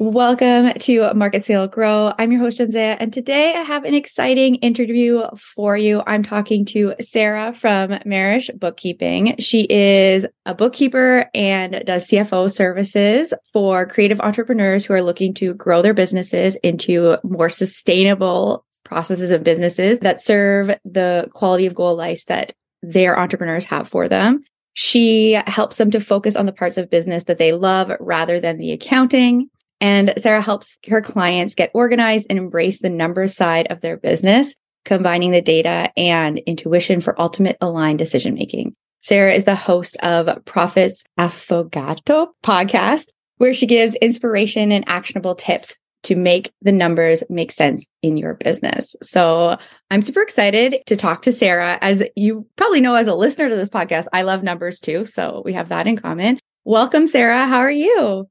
Welcome to Market Scale Grow. I'm your host, Jenzaia, and today I have an exciting interview for you. I'm talking to Sara from Mareish Bookkeeping. She is a bookkeeper and does CFO services for creative entrepreneurs who are looking to grow their businesses into more sustainable processes and businesses that serve the quality of goal life that their entrepreneurs have for them. She helps them to focus on the parts of business that they love rather than the accounting. And Sara helps her clients get organized and embrace the numbers side of their business, combining the data and intuition for ultimate aligned decision making. Sara is the host of Profits Affogato podcast, where she gives inspiration and actionable tips to make the numbers make sense in your business. So I'm super excited to talk to Sara. As you probably know, as a listener to this podcast, I love numbers too. So we have that in common. Welcome, Sarah. How are you?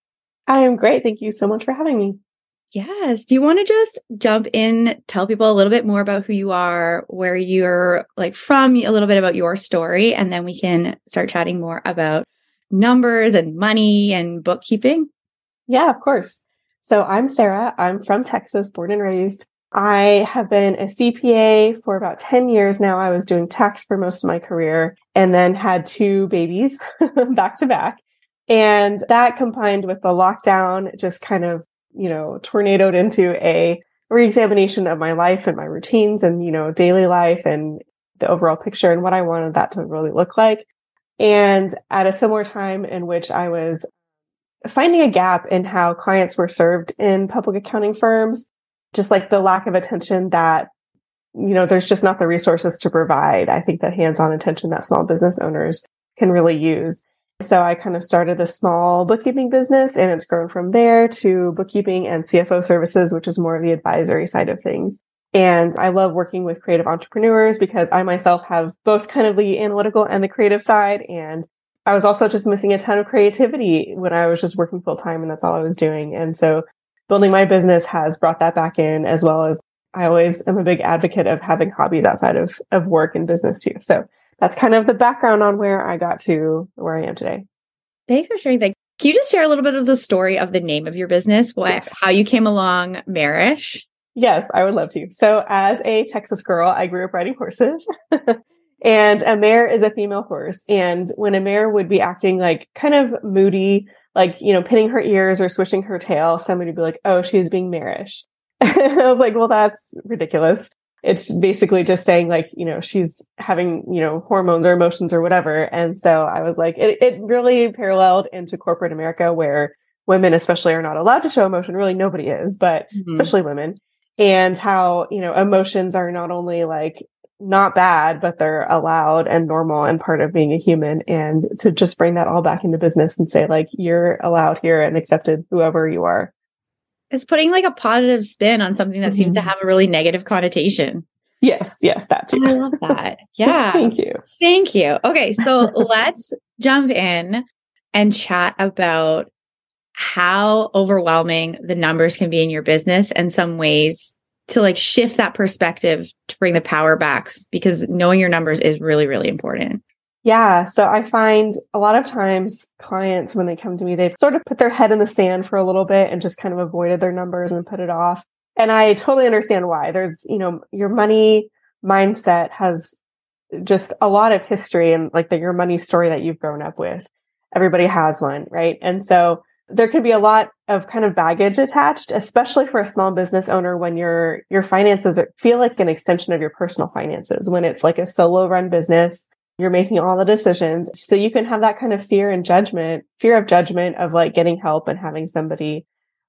I am great. Thank you so much for having me. Yes. Do you want to just jump in, tell people a little bit more about who you are, where you're like from, a little bit about your story, and then we can start chatting more about numbers and money and bookkeeping? Yeah, of course. So I'm Sara. I'm from Texas, born and raised. I have been a CPA for about 10 years now. I was doing tax for most of my career and then had two babies back to back. And that combined with the lockdown just kind of, you know, tornadoed into a reexamination of my life and my routines and, you know, daily life and the overall picture and what I wanted that to really look like. And at a similar time in which I was finding a gap in how clients were served in public accounting firms, just like the lack of attention that, you know, there's just not the resources to provide. I think that hands-on attention that small business owners can really use. So I kind of started a small bookkeeping business and it's grown from there to bookkeeping and CFO services, which is more of the advisory side of things. And I love working with creative entrepreneurs because I myself have both kind of the analytical and the creative side. And I was also just missing a ton of creativity when I was just working full time and that's all I was doing. And so building my business has brought that back in as well as I always am a big advocate of having hobbies outside of, of work and business too. So that's kind of the background on where I got to where I am today. Thanks for sharing that. Can you just share a little bit of the story of the name of your business? What, yes. how you came along Mareish? Yes, I would love to. So as a Texas girl, I grew up riding horses. and a mare is a female horse. And when a mare would be acting like kind of moody, like, you know, pinning her ears or swishing her tail, somebody would be like, oh, she's being marish. I was like, well, that's ridiculous it's basically just saying like, you know, she's having, you know, hormones or emotions or whatever. And so I was like, it, it really paralleled into corporate America where women especially are not allowed to show emotion. Really nobody is, but mm-hmm. especially women and how, you know, emotions are not only like not bad, but they're allowed and normal and part of being a human. And to just bring that all back into business and say like, you're allowed here and accepted whoever you are it's putting like a positive spin on something that mm-hmm. seems to mm-hmm. have a really negative connotation. Yes, yes, that too. I love that. Yeah. Thank you. Thank you. Okay, so let's jump in and chat about how overwhelming the numbers can be in your business and some ways to like shift that perspective to bring the power back because knowing your numbers is really really important. Yeah. So I find a lot of times clients, when they come to me, they've sort of put their head in the sand for a little bit and just kind of avoided their numbers and put it off. And I totally understand why. There's, you know, your money mindset has just a lot of history and like the, your money story that you've grown up with. Everybody has one, right? And so there can be a lot of kind of baggage attached, especially for a small business owner when your your finances feel like an extension of your personal finances. When it's like a solo run business, you're making all the decisions. So you can have that kind of fear and judgment, fear of judgment of like getting help and having somebody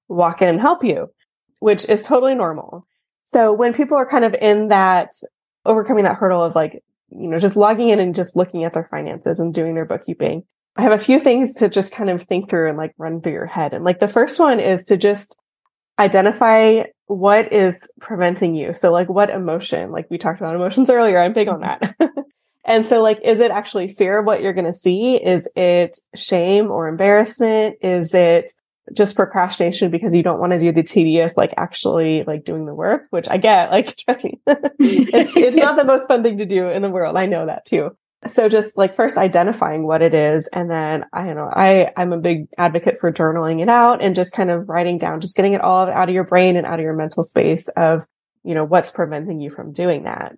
walk in and help you, which is totally normal. So when people are kind of in that overcoming that hurdle of like, you know, just logging in and just looking at their finances and doing their bookkeeping, I have a few things to just kind of think through and like run through your head. And like the first one is to just identify what is preventing you. So like what emotion, like we talked about emotions earlier. I'm big on that. and so like, is it actually fear of what you're going to see? Is it shame or embarrassment? Is it just procrastination because you don't want to do the tedious, like actually like doing the work, which I get, like, trust me, it's, it's not the most fun thing to do in the world. I know that too. So just like first identifying what it is. And then I don't know, I, I'm a big advocate for journaling it out and just kind of writing down, just getting it all out of your brain and out of your mental space of, you know, what's preventing you from doing that.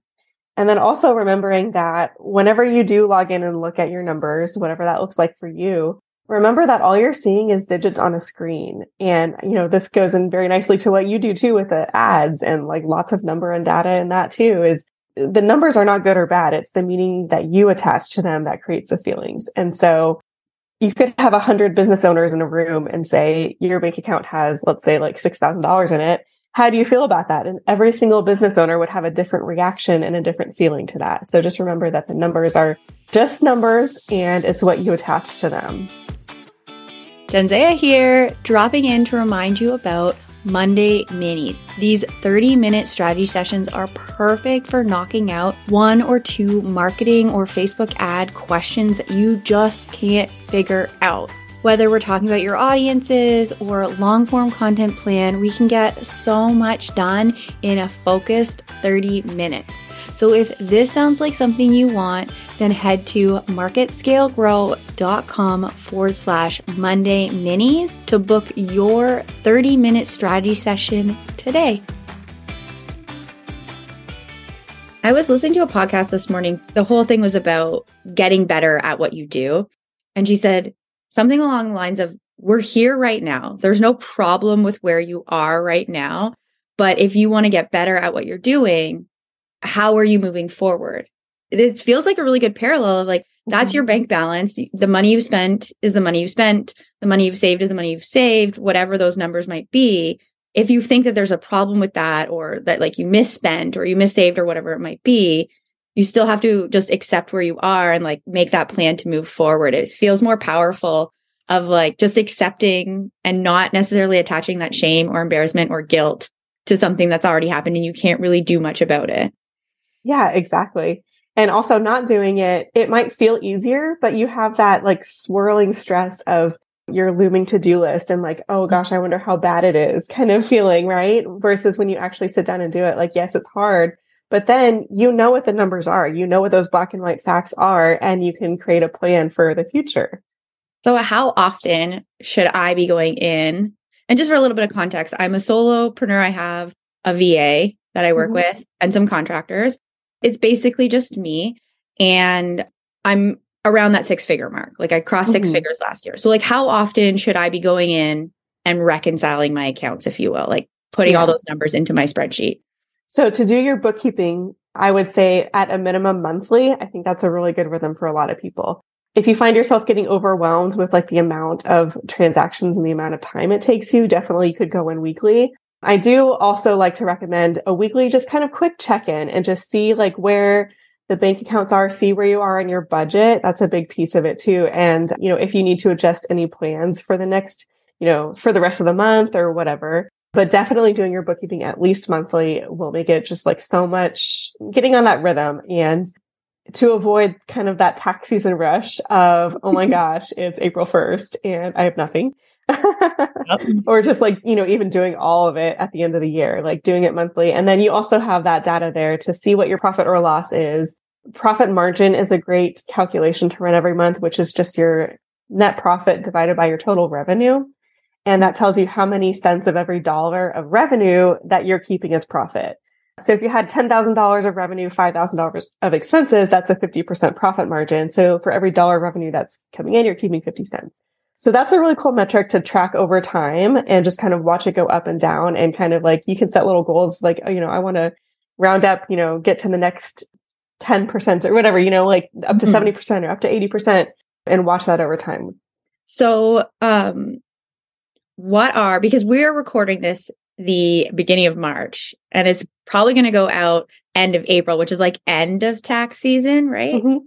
And then also remembering that whenever you do log in and look at your numbers, whatever that looks like for you, remember that all you're seeing is digits on a screen. And, you know, this goes in very nicely to what you do too with the ads and like lots of number and data and that too is the numbers are not good or bad. It's the meaning that you attach to them that creates the feelings. And so you could have a hundred business owners in a room and say your bank account has, let's say like $6,000 in it. How do you feel about that? And every single business owner would have a different reaction and a different feeling to that. So just remember that the numbers are just numbers and it's what you attach to them. Jenzaia here, dropping in to remind you about Monday minis. These 30 minute strategy sessions are perfect for knocking out one or two marketing or Facebook ad questions that you just can't figure out. Whether we're talking about your audiences or long form content plan, we can get so much done in a focused 30 minutes. So if this sounds like something you want, then head to marketscalegrow.com forward slash Monday minis to book your 30 minute strategy session today. I was listening to a podcast this morning. The whole thing was about getting better at what you do. And she said, something along the lines of we're here right now. There's no problem with where you are right now. But if you want to get better at what you're doing, how are you moving forward? It feels like a really good parallel of like, that's mm-hmm. your bank balance. The money you've spent is the money you've spent. The money you've saved is the money you've saved, whatever those numbers might be. If you think that there's a problem with that or that like you misspent or you missaved or whatever it might be, you still have to just accept where you are and like make that plan to move forward. It feels more powerful of like just accepting and not necessarily attaching that shame or embarrassment or guilt to something that's already happened and you can't really do much about it. Yeah, exactly. And also not doing it, it might feel easier, but you have that like swirling stress of your looming to-do list and like, oh mm-hmm. gosh, I wonder how bad it is kind of feeling, right? Versus when you actually sit down and do it, like, yes, it's hard, but then you know what the numbers are. You know what those black and white facts are, and you can create a plan for the future. So, how often should I be going in? And just for a little bit of context, I'm a solopreneur. I have a VA that I work mm-hmm. with and some contractors. It's basically just me. And I'm around that six figure mark. Like I crossed mm-hmm. six figures last year. So, like, how often should I be going in and reconciling my accounts, if you will, like putting yeah. all those numbers into my spreadsheet? So to do your bookkeeping, I would say at a minimum monthly. I think that's a really good rhythm for a lot of people. If you find yourself getting overwhelmed with like the amount of transactions and the amount of time it takes you, definitely you could go in weekly. I do also like to recommend a weekly, just kind of quick check in and just see like where the bank accounts are, see where you are in your budget. That's a big piece of it too. And, you know, if you need to adjust any plans for the next, you know, for the rest of the month or whatever, but definitely doing your bookkeeping at least monthly will make it just like so much getting on that rhythm and to avoid kind of that tax season rush of, oh my gosh, it's April 1st and I have nothing. or just like, you know, even doing all of it at the end of the year, like doing it monthly. And then you also have that data there to see what your profit or loss is. Profit margin is a great calculation to run every month, which is just your net profit divided by your total revenue. And that tells you how many cents of every dollar of revenue that you're keeping as profit. So if you had $10,000 of revenue, $5,000 of expenses, that's a 50% profit margin. So for every dollar of revenue that's coming in, you're keeping 50 cents. So that's a really cool metric to track over time and just kind of watch it go up and down and kind of like you can set little goals like, oh, you know, I want to round up, you know, get to the next 10% or whatever, you know, like up to mm-hmm. 70% or up to 80% and watch that over time. So, um, what are because we're recording this the beginning of March and it's probably going to go out end of April, which is like end of tax season, right? Mm-hmm.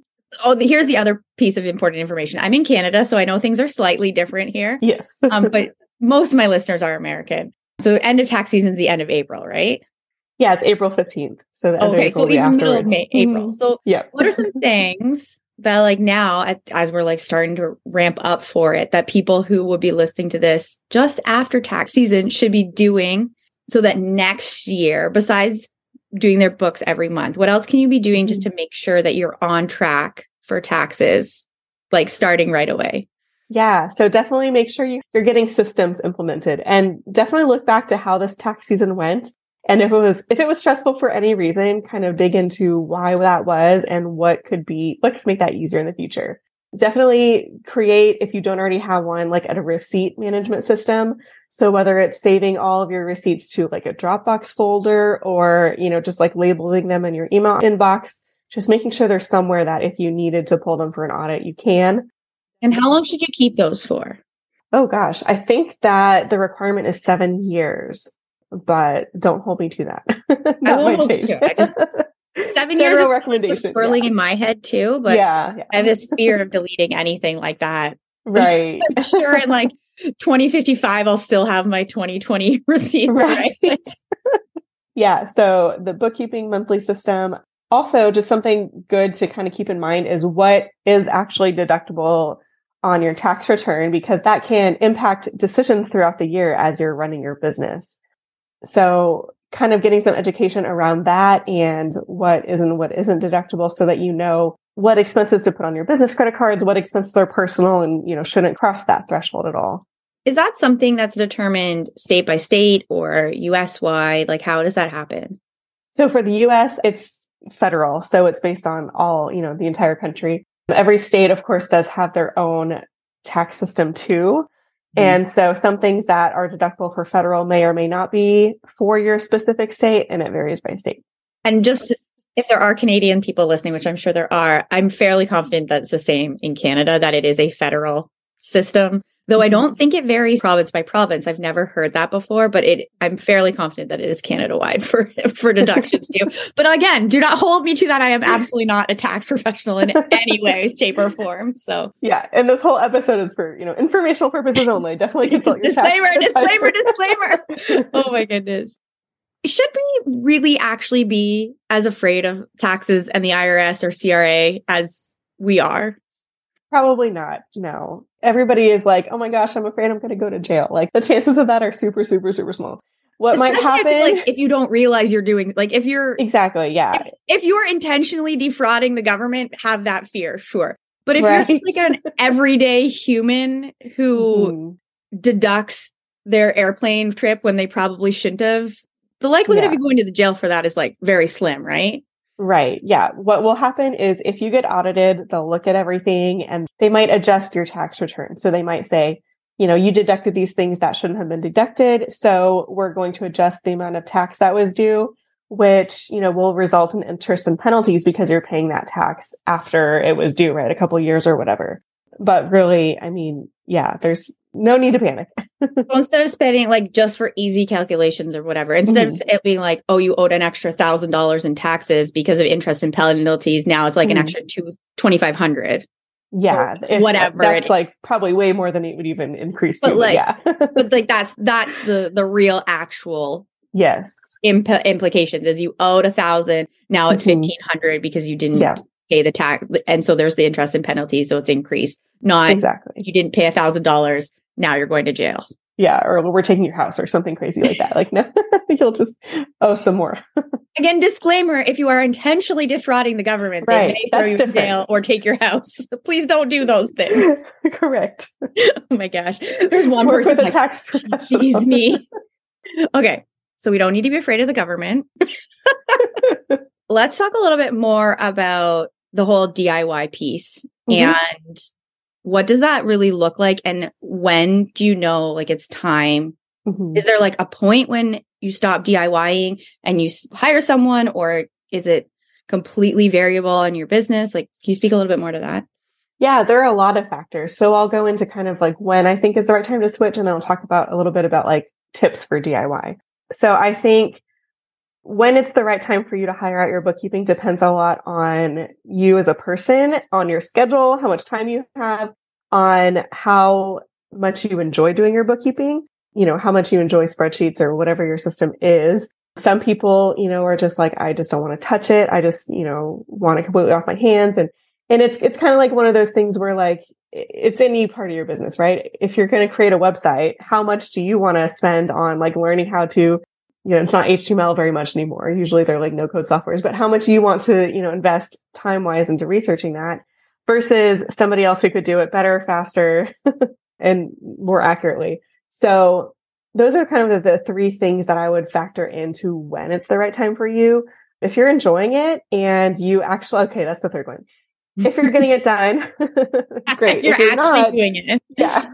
Oh, here's the other piece of important information. I'm in Canada, so I know things are slightly different here. Yes. um, but most of my listeners are American. So end of tax season is the end of April, right? Yeah, it's April 15th. So the okay, so in middle of May, April. Mhm. So Yeah. what are some things that like now at, as we're like starting to ramp up for it that people who will be listening to this just after tax season should be doing so that next year besides doing their books every month what else can you be doing just to mm-hmm. make sure that you're on track for taxes like starting right away Yeah. So definitely make sure you, you're getting systems implemented and definitely look back to how this tax season went. And if it was, if it was stressful for any reason, kind of dig into why that was and what could be, what could make that easier in the future. Definitely create, if you don't already have one, like a receipt management system. So whether it's saving all of your receipts to like a Dropbox folder or, you know, just like labeling them in your email inbox, just making sure there's somewhere that if you needed to pull them for an audit, you can. and how long should you keep those for Oh gosh, I think that the requirement is seven years, but don't hold me to that. that I won't hold you to it. I just- seven years of recommendation. swirling yeah. in my head too but yeah, yeah. i have this fear of deleting anything like that right. I'm sure in like 2055 i'll still have my 2020 receipts right, Right. yeah. So the bookkeeping monthly system. Also, just something good to kind of keep in mind is what is actually deductible on your tax return because that can impact decisions throughout the year as you're running your business. So kind of getting some education around that and what is and what isn't deductible so that you know what expenses to put on your business credit cards, what expenses are personal and, you know, shouldn't cross that threshold at all. Is that something that's determined state by state or US wide? Like, how does that happen? So for the US, it's federal. So it's based on all, you know, the entire country. Every state, of course, does have their own tax system too. Mm-hmm. And so some things that are deductible for federal may or may not be for your specific state, and it varies by state. And just if there are Canadian people listening, which I'm sure there are, I'm fairly confident that it's the same in Canada, that it is a federal system. Though I don't think it varies province by province. I've never heard that before, but it I'm fairly confident that it is Canada wide for for deductions too. But again, do not hold me to that. I am absolutely not a tax professional in any way, shape, or form. So Yeah. And this whole episode is for, you know, informational purposes only. Definitely consult your tax disclaimer, disclaimer, disclaimer. Oh my goodness. Should we really actually be as afraid of taxes and the IRS or CRA as we are? Probably not. No. Everybody is like, oh my gosh, I'm afraid I'm going to go to jail. Like the chances of that are super, super, super small. What might Especially, I happen? feel like if you don't realize you're doing like if you're exactly. Yeah. if you're intentionally defrauding the government, have that fear, sure. But if Right. you're just like an everyday human who Mhm. deducts their airplane trip when they probably shouldn't have, the likelihood of you going to the jail for that is like very slim, right? Right. Yeah. What will happen is if you get audited, they'll look at everything and they might adjust your tax return. So they might say, you know, you deducted these things that shouldn't have been deducted. So we're going to adjust the amount of tax that was due, which, you know, will result in interest and penalties because you're paying that tax after it was due, right? A couple years or whatever. But really, I mean, yeah, there's no need to panic. So instead of spending like just for easy calculations or whatever, instead of it being like, oh, you owed an extra thousand dollars in taxes because of interest and penalties, now it's like an Mhm. extra two twenty five hundred. Yeah. Or whatever That's like probably way more than it would even increase But to. like- yeah. But like that's that's the the real actual yes. imp- implications is you owed a thousand, now it's Mhm. fifteen hundred because you didn't Yeah. pay the tax, and so there's the interest and penalties, so it's increased. Not Exactly. you didn't pay a thousand dollars, now you're going to jail. Yeah, or we're taking your house or something crazy like that. Like, no, you'll just owe some more. Again, disclaimer: if you are intentionally defrauding the government, Right, they may throw you in jail or take your house. Please don't do those things. Correct. Oh my gosh, there's one Work person with a like, tax professional. Jeez, me. Okay, so we don't need to be afraid of the government. Let's talk a little bit more about the whole DIY piece Mhm. and what does that really look like and when do you know like it's time? Mhm. Is there like a point when you stop DIYing and you hire someone or is it completely variable on your business? Like can you speak a little bit more to that? Yeah, there are a lot of factors. So I'll go into kind of like when I think is the right time to switch, and then I'll talk about a little bit about like tips for DIY. So I think when it's the right time for you to hire out your bookkeeping depends a lot on you as a person, on your schedule, how much time you have, on how much you enjoy doing your bookkeeping. you know, how much you enjoy spreadsheets or whatever your system is. Some people, you know, are just like, I just don't want to touch it. I just, you know, want it completely off my hands. And, and it's, it's kind of like one of those things where like, it's any part of your business, right? If you're going to create a website, how much do you want to spend on like learning how to, you know, it's not HTML very much anymore. Usually they're like no code softwares, but how much you want to, you know, invest time wise into researching that versus somebody else who could do it better, faster, and more accurately. So those are kind of the, the, three things that I would factor into when it's the right time for you. If you're enjoying it and you actually, okay, that's the third one. If you're getting it done, great. if you're, if you're actually not, doing it. yeah.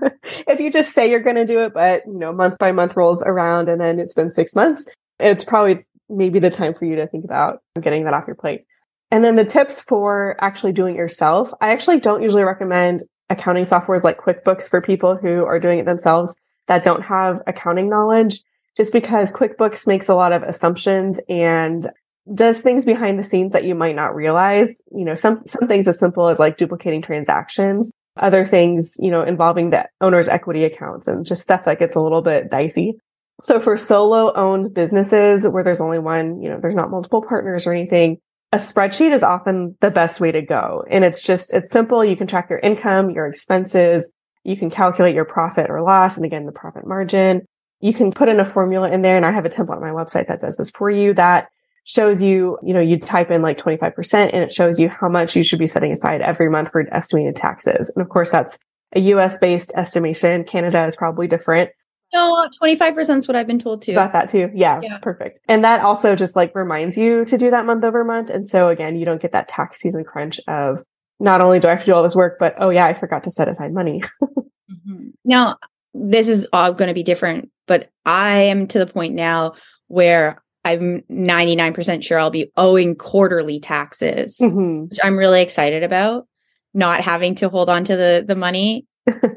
If you just say you're going to do it, but you know, month by month rolls around and then it's been six months, it's probably maybe the time for you to think about getting that off your plate. And then the tips for actually doing it yourself. I actually don't usually recommend accounting softwares like QuickBooks for people who are doing it themselves that don't have accounting knowledge, just because QuickBooks makes a lot of assumptions and does things behind the scenes that you might not realize. You know, some, some things as simple as like duplicating transactions, other things, you know, involving the owner's equity accounts and just stuff that gets a little bit dicey. So for solo owned businesses where there's only one, you know, there's not multiple partners or anything, a spreadsheet is often the best way to go. And it's just, it's simple. You can track your income, your expenses. You can calculate your profit or loss. And again, the profit margin. You can put in a formula in there. And I have a template on my website that does this for you that shows you, you know, you type in like 25% and it shows you how much you should be setting aside every month for estimated taxes. And of course, that's a US based estimation. Canada is probably different. No, 25% is what I've been told too. About that too. Yeah, yeah, perfect. And that also just like reminds you to do that month over month. And so again, you don't get that tax season crunch of not only do I have to do all this work, but oh yeah, I forgot to set aside money. mm-hmm. Now, this is all going to be different, but I am to the point now where I'm 99% sure I'll be owing quarterly taxes, mm-hmm. which I'm really excited about. Not having to hold on to the the money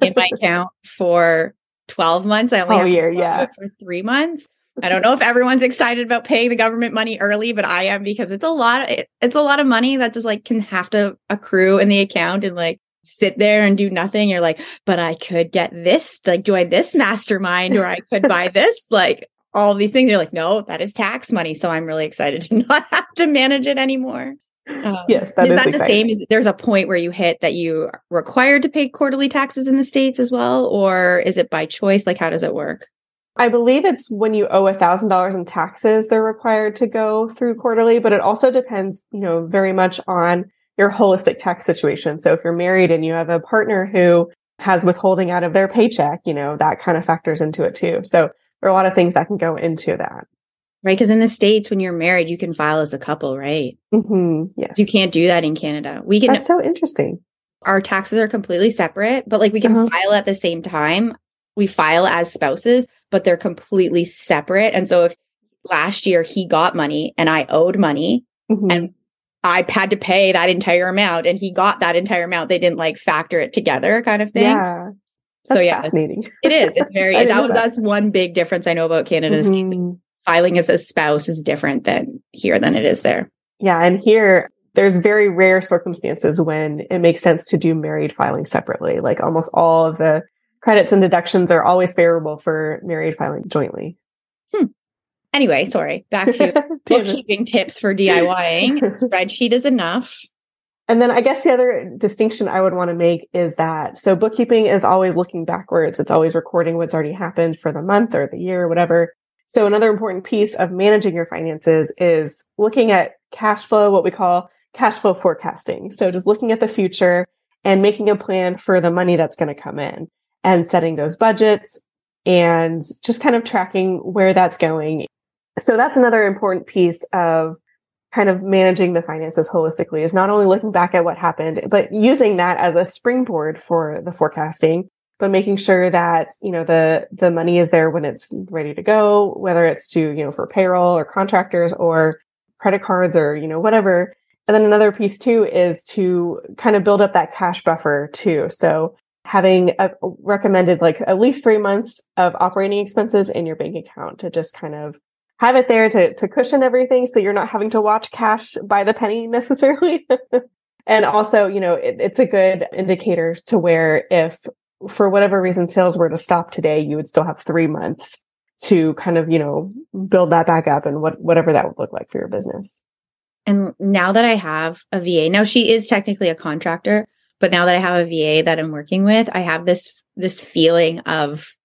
in my account for 12 months. I only have year, yeah. for three months. I don't know if everyone's excited about paying the government money early, but I am because it's a lot. Of, it, it's a lot of money that just like can have to accrue in the account and like sit there and do nothing. You're like, but I could get this, like join this mastermind, or I could buy this, like all these things. You're like, no, that is tax money. So I'm really excited to not have to manage it anymore. Um, yes, that is, is that exciting. the same? Is there's a point where you hit that you are required to pay quarterly taxes in the states as well, or is it by choice? Like, how does it work? I believe it's when you owe a thousand dollars in taxes, they're required to go through quarterly, but it also depends, you know, very much on your holistic tax situation. So if you're married and you have a partner who has withholding out of their paycheck, you know, that kind of factors into it too. So there are a lot of things that can go into that. Right. Because in the States, when you're married, you can file as a couple, right? Mm-hmm. Yes. You can't do that in Canada. We can. That's so interesting. Our taxes are completely separate, but like we can uh-huh. file at the same time. We file as spouses, but they're completely separate. And so if last year he got money and I owed money mm-hmm. and I had to pay that entire amount and he got that entire amount, they didn't like factor it together kind of thing. Yeah. That's so yeah, fascinating. it is. It's very that, that. that's one big difference I know about Canada mm-hmm filing as a spouse is different than here than it is there. Yeah. And here, there's very rare circumstances when it makes sense to do married filing separately. Like almost all of the credits and deductions are always favorable for married filing jointly. Hmm. Anyway, sorry, back to bookkeeping tips for DIYing. Spreadsheet is enough. And then I guess the other distinction I would want to make is that so bookkeeping is always looking backwards. It's always recording what's already happened for the month or the year or whatever. So another important piece of managing your finances is looking at cash flow, what we call cash flow forecasting. So just looking at the future and making a plan for the money that's going to come in and setting those budgets and just kind of tracking where that's going. So that's another important piece of kind of managing the finances holistically is not only looking back at what happened, but using that as a springboard for the forecasting but making sure that, you know, the, the money is there when it's ready to go, whether it's to, you know, for payroll or contractors or credit cards or, you know, whatever. And then another piece too is to kind of build up that cash buffer too. So having a recommended like at least three months of operating expenses in your bank account to just kind of have it there to, to cushion everything. So you're not having to watch cash by the penny necessarily. and also, you know, it, it's a good indicator to where if for whatever reason sales were to stop today, you would still have three months to kind of, you know, build that back up and what, whatever that would look like for your business. And now that I have a VA, now she is technically a contractor, but now that I have a VA that I'm working with, I have this, this feeling of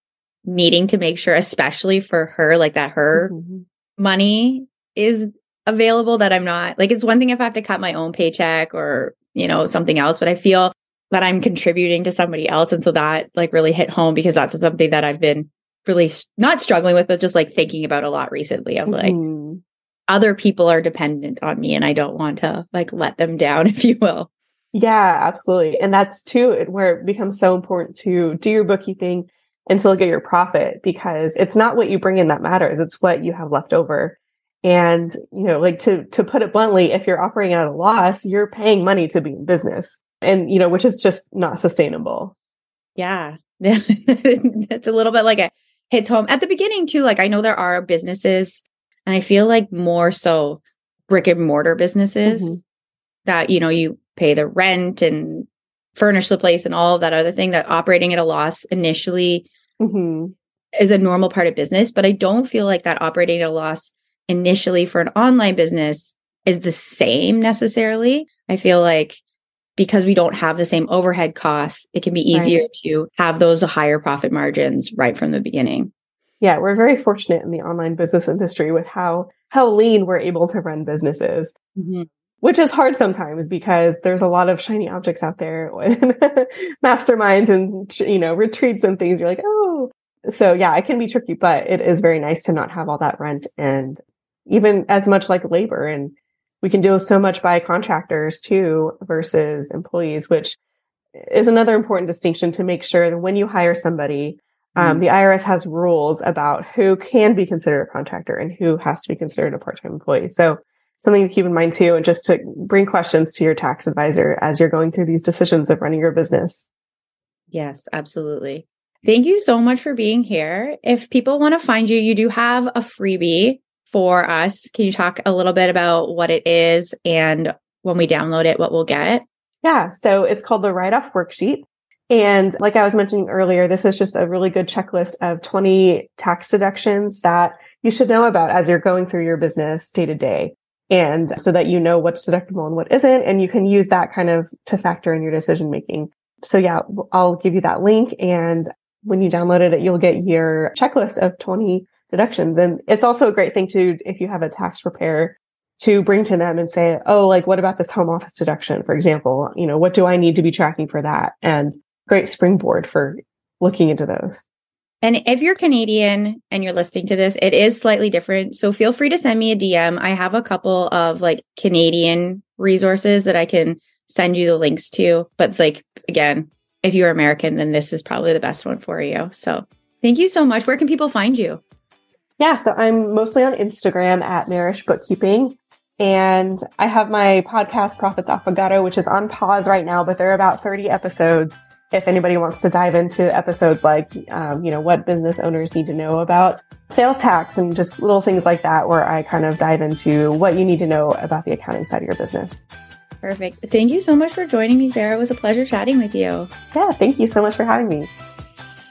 needing to make sure, especially for her, like that her mm-hmm. money is available that I'm not like, it's one thing if I have to cut my own paycheck or, you know, something else, but I feel that I'm contributing to somebody else. And so that like really hit home because that's something that I've been really not struggling with, but just like thinking about a lot recently of like mm-hmm. other people are dependent on me and I don't want to like let them down, if you will. Yeah, absolutely. And that's too where it becomes so important to do your bookkeeping and still get your profit because it's not what you bring in that matters. It's what you have left over. And, you know, like to, to put it bluntly, if you're operating at a loss, you're paying money to be in business and, you know, which is just not sustainable. Yeah. it's a little bit like a hits home at the beginning too. Like I know there are businesses and I feel like more so brick and mortar businesses mm-hmm. that, you know, you pay the rent and furnish the place and all of that other thing that operating at a loss initially mm-hmm. is a normal part of business. But I don't feel like that operating at a loss initially for an online business is the same necessarily. I feel like because we don't have the same overhead costs, it can be easier right. to have those higher profit margins right from the beginning. Yeah, we're very fortunate in the online business industry with how how lean we're able to run businesses. Mm-hmm. Which is hard sometimes because there's a lot of shiny objects out there, with masterminds and you know retreats and things. You're like, oh, so yeah, it can be tricky, but it is very nice to not have all that rent and even as much like labor and we can do so much by contractors too versus employees, which is another important distinction to make sure that when you hire somebody, um, mm-hmm. the IRS has rules about who can be considered a contractor and who has to be considered a part-time employee. So something to keep in mind too, and just to bring questions to your tax advisor as you're going through these decisions of running your business. Yes, absolutely. Thank you so much for being here. If people want to find you, you do have a freebie for us. Can you talk a little bit about what it is and when we download it, what we'll get? Yeah. So it's called the write off worksheet. And like I was mentioning earlier, this is just a really good checklist of 20 tax deductions that you should know about as you're going through your business day to day. And so that you know what's deductible and what isn't. And you can use that kind of to factor in your decision making. So yeah, I'll give you that link. And when you download it, you'll get your checklist of 20 deductions. And it's also a great thing to, if you have a tax preparer to bring to them and say, Oh, like, what about this home office deduction? For example, you know, what do I need to be tracking for that? And great springboard for looking into those. And if you're Canadian and you're listening to this, it is slightly different. So feel free to send me a DM. I have a couple of like Canadian resources that I can send you the links to. But like, again, if you're American, then this is probably the best one for you. So thank you so much. Where can people find you? Yeah, so I'm mostly on Instagram at Mareish Bookkeeping. And I have my podcast, Profits Affogato, which is on pause right now, but there are about 30 episodes. If anybody wants to dive into episodes like, um, you know, what business owners need to know about sales tax and just little things like that, where I kind of dive into what you need to know about the accounting side of your business. Perfect. Thank you so much for joining me, Sara. It was a pleasure chatting with you. Yeah, thank you so much for having me.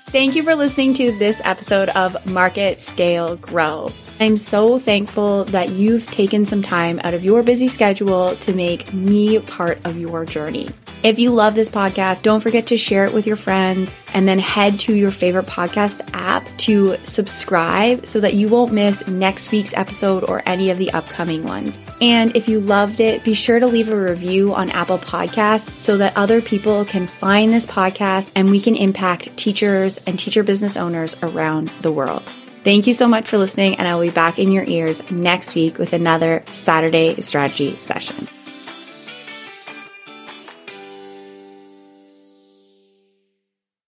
Thank you for listening to this episode of Market Scale Grow. I'm so thankful that you've taken some time out of your busy schedule to make me part of your journey. If you love this podcast, don't forget to share it with your friends and then head to your favorite podcast app to subscribe so that you won't miss next week's episode or any of the upcoming ones. And if you loved it, be sure to leave a review on Apple Podcasts so that other people can find this podcast and we can impact teachers and teacher business owners around the world. Thank you so much for listening, and I'll be back in your ears next week with another Saturday strategy session.